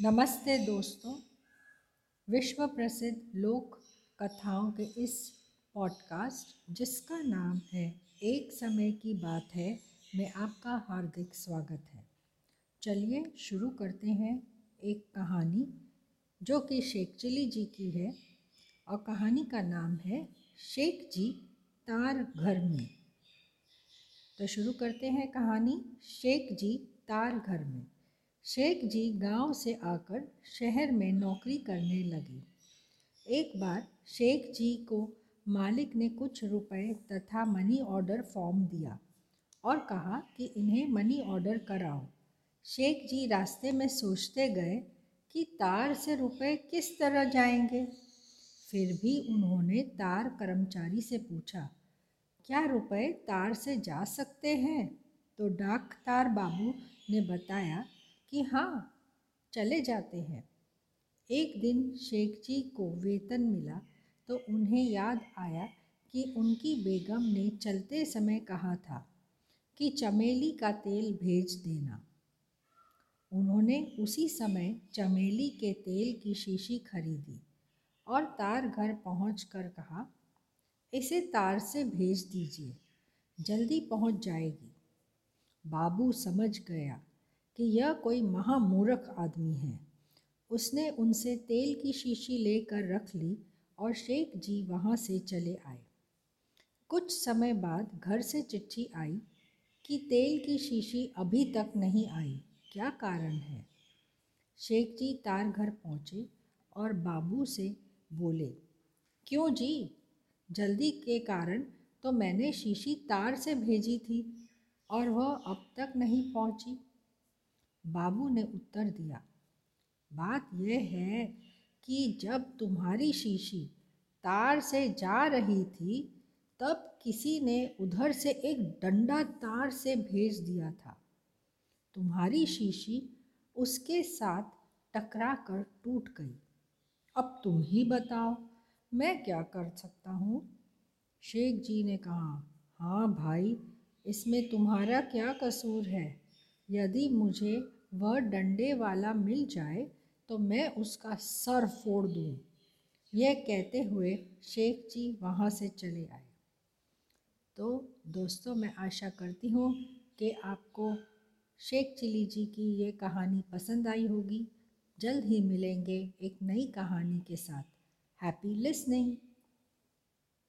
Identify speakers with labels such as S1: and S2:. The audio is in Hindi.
S1: नमस्ते दोस्तों विश्व प्रसिद्ध लोक कथाओं के इस पॉडकास्ट, जिसका नाम है एक समय की बात है, में आपका हार्दिक स्वागत है। चलिए शुरू करते हैं एक कहानी, जो कि शेख चिली जी की है, और कहानी का नाम है शेख जी तार घर में। तो शुरू करते हैं कहानी, शेख जी तार घर में। शेख जी गाँव से आकर शहर में नौकरी करने लगे। एक बार शेख जी को मालिक ने कुछ रुपए तथा मनी ऑर्डर फॉर्म दिया और कहा कि इन्हें मनी ऑर्डर कराओ। शेख जी रास्ते में सोचते गए कि तार से रुपए किस तरह जाएँगे। फिर भी उन्होंने तार कर्मचारी से पूछा, क्या रुपए तार से जा सकते हैं? तो डाक तार बाबू ने बताया कि हाँ चले जाते हैं। एक दिन शेख जी को वेतन मिला तो उन्हें याद आया कि उनकी बेगम ने चलते समय कहा था कि चमेली का तेल भेज देना। उन्होंने उसी समय चमेली के तेल की शीशी खरीदी और तार घर पहुँच कर कहा, इसे तार से भेज दीजिए, जल्दी पहुँच जाएगी। बाबू समझ गया कि यह कोई महामूर्ख आदमी है। उसने उनसे तेल की शीशी लेकर रख ली और शेख जी वहाँ से चले आए। कुछ समय बाद घर से चिट्ठी आई कि तेल की शीशी अभी तक नहीं आई। क्या कारण है? शेख जी तार घर पहुँचे और बाबू से बोले, क्यों जी? जल्दी के कारण तो मैंने शीशी तार से भेजी थी और वह अब तक नहीं पहुँची। बाबू ने उत्तर दिया, बात यह है कि जब तुम्हारी शीशी तार से जा रही थी, तब किसी ने उधर से एक डंडा तार से भेज दिया था। तुम्हारी शीशी उसके साथ टकरा कर टूट गई। अब तुम ही बताओ, मैं क्या कर सकता हूँ? शेख जी ने कहा हाँ भाई, इसमें तुम्हारा क्या कसूर है? यदि मुझे वह डंडे वाला मिल जाए तो मैं उसका सर फोड़ दूँ। यह कहते हुए शेख जी वहाँ से चले आए। तो दोस्तों, मैं आशा करती हूँ कि आपको शेख चिली जी की ये कहानी पसंद आई होगी। जल्द ही मिलेंगे एक नई कहानी के साथ। Happy listening.